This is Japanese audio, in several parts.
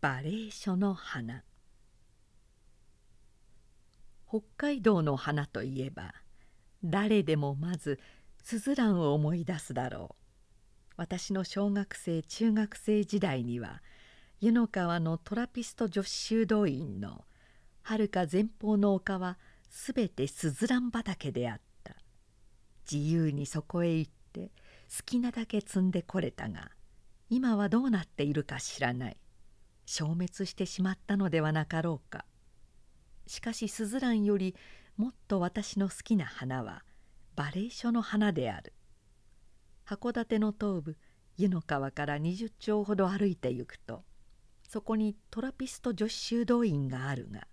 バレー書の花。北海道の花といえば誰でもまずスズランを思い出すだろう。私の小学生中学生時代には湯の川のトラピスト女子修道院のはるか前方の丘はすべてスズラン畑であった。自由にそこへ行って好きなだけ摘んでこれたが今はどうなっているか知らない。消滅してしまったのではなかろうか。しかしスズランよりもっと私の好きな花はバレー書の花である。函館の東部湯の川から20丁ほど歩いて行くとそこにトラピスト女子修道院があるが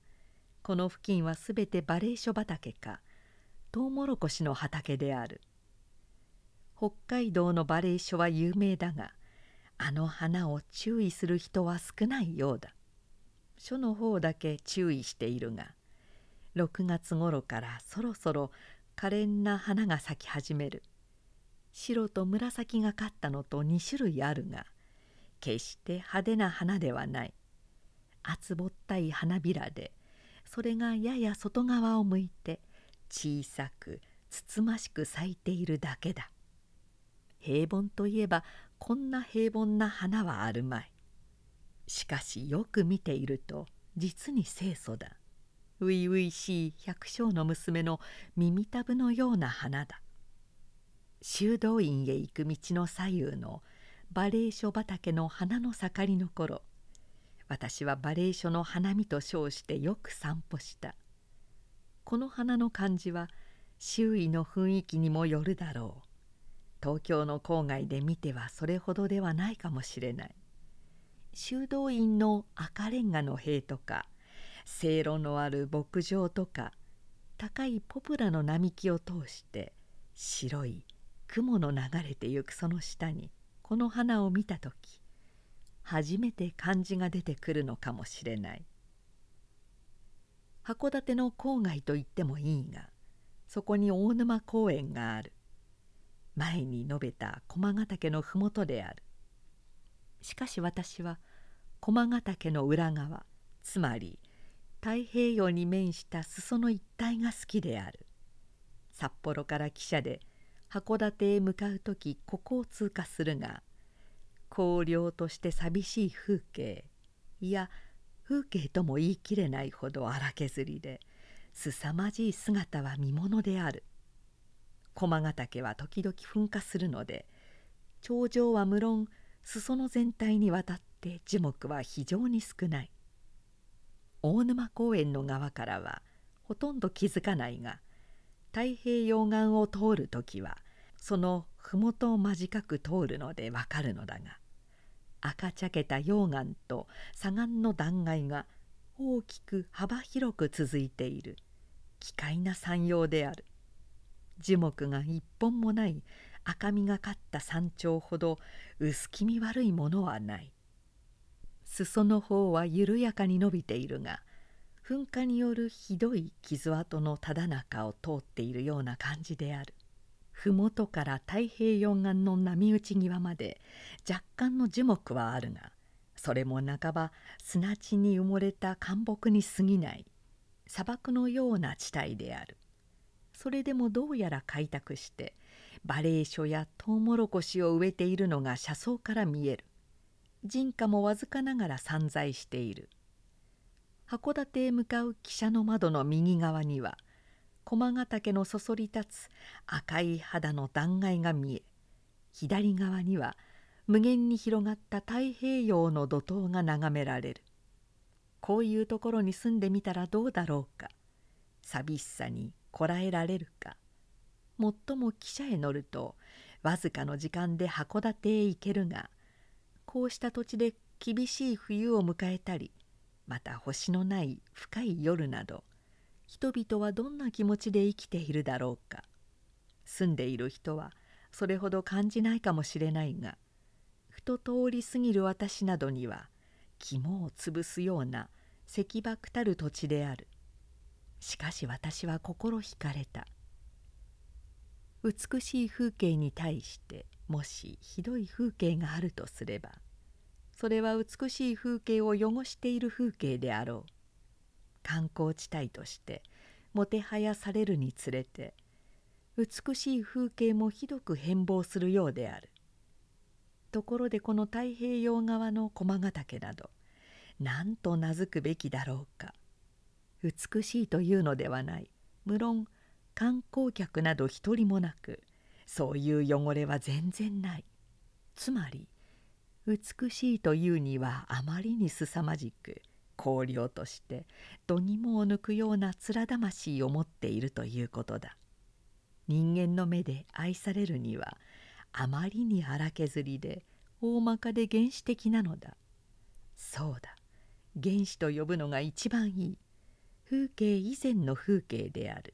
この付近はすべてバレー書畑かトウモロコシの畑である。北海道のバレー書は有名だがあの花を注意する人は少ないようだ。書の方だけ注意しているが6月頃からそろそろ可憐な花が咲き始める。白と紫がかったのと2種類あるが決して派手な花ではない。厚ぼったい花びらでそれがやや外側を向いて小さくつつましく咲いているだけだ。平凡といえばこんな平凡な花はあるまい。しかしよく見ていると実に清楚だ。初々しい百姓の娘の耳たぶのような花だ。修道院へ行く道の左右のバレー書畑の花の盛りの頃私はバレー書の花見と称してよく散歩した。この花の感じは周囲の雰囲気にもよるだろう。東京の郊外で見てはそれほどではないかもしれない。修道院の赤レンガの塀とかせいろのある牧場とか高いポプラの並木を通して白い雲の流れてゆくその下にこの花を見た時初めて漢字が出てくるのかもしれない。函館の郊外と言ってもいいがそこに大沼公園がある。前に述べた駒ヶ岳の麓である。しかし私は駒ヶ岳の裏側つまり太平洋に面した裾の一帯が好きである。札幌から汽車で函館へ向かう時ここを通過するが荒涼として寂しい風景いや風景とも言い切れないほど荒削りで凄まじい姿は見ものである。駒ヶ岳は時々噴火するので頂上は無論裾野全体にわたって樹木は非常に少ない。大沼公園の側からはほとんど気づかないが太平洋岸を通る時はその麓を間近く通るのでわかるのだが赤茶けた溶岩と砂岩の断崖が大きく幅広く続いている奇怪な山陽である。樹木が一本もない赤みがかった山頂ほど薄気味悪いものはない。裾の方は緩やかに伸びているが噴火によるひどい傷跡のただ中を通っているような感じである。麓から太平洋岸の波打ち際まで若干の樹木はあるがそれも半ば砂地に埋もれた干木に過ぎない砂漠のような地帯である。それでもどうやら開拓してバレー書やトウモロコシを植えているのが車窓から見える。人家もわずかながら散在している。函館へ向かう汽車の窓の右側には駒ヶ岳のそそり立つ赤い肌の断崖が見え左側には無限に広がった太平洋の怒涛が眺められる。こういうところに住んでみたらどうだろうか。寂しさにこらえられるか。もっとも汽車へ乗るとわずかの時間で函館へ行けるがこうした土地で厳しい冬を迎えたりまた星のない深い夜など人々はどんな気持ちで生きているだろうか。住んでいる人はそれほど感じないかもしれないがふと通り過ぎる私などには肝を潰すような石爆たる土地である。しかし私は心惹かれた。美しい風景に対してもしひどい風景があるとすればそれは美しい風景を汚している風景であろう。観光地帯としてもてはやされるにつれて美しい風景もひどく変貌するようである。ところでこの太平洋側の駒ヶ岳など何と名付くべきだろうか。美しいというのではない。無論観光客など一人もなくそういう汚れは全然ない。つまり美しいというにはあまりにすさまじく荒涼として度肝を抜くような面魂を持っているということだ。人間の目で愛されるにはあまりに荒削りで大まかで原始的なのだ。そうだ。原始と呼ぶのが一番いい。風景以前の風景である。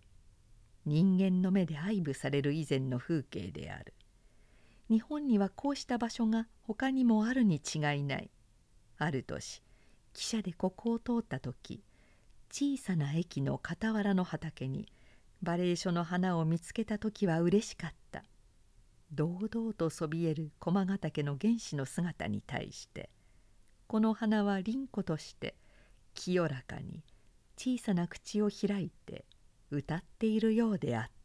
人間の目で愛撫される以前の風景である。日本にはこうした場所が他にもあるに違いない。ある年汽車でここを通った時小さな駅の傍らの畑にバレエ書の花を見つけた時は嬉しかった。堂々とそびえる駒ヶ岳の原始の姿に対してこの花は凛子として清らかに小さな口を開いて歌っているようであった。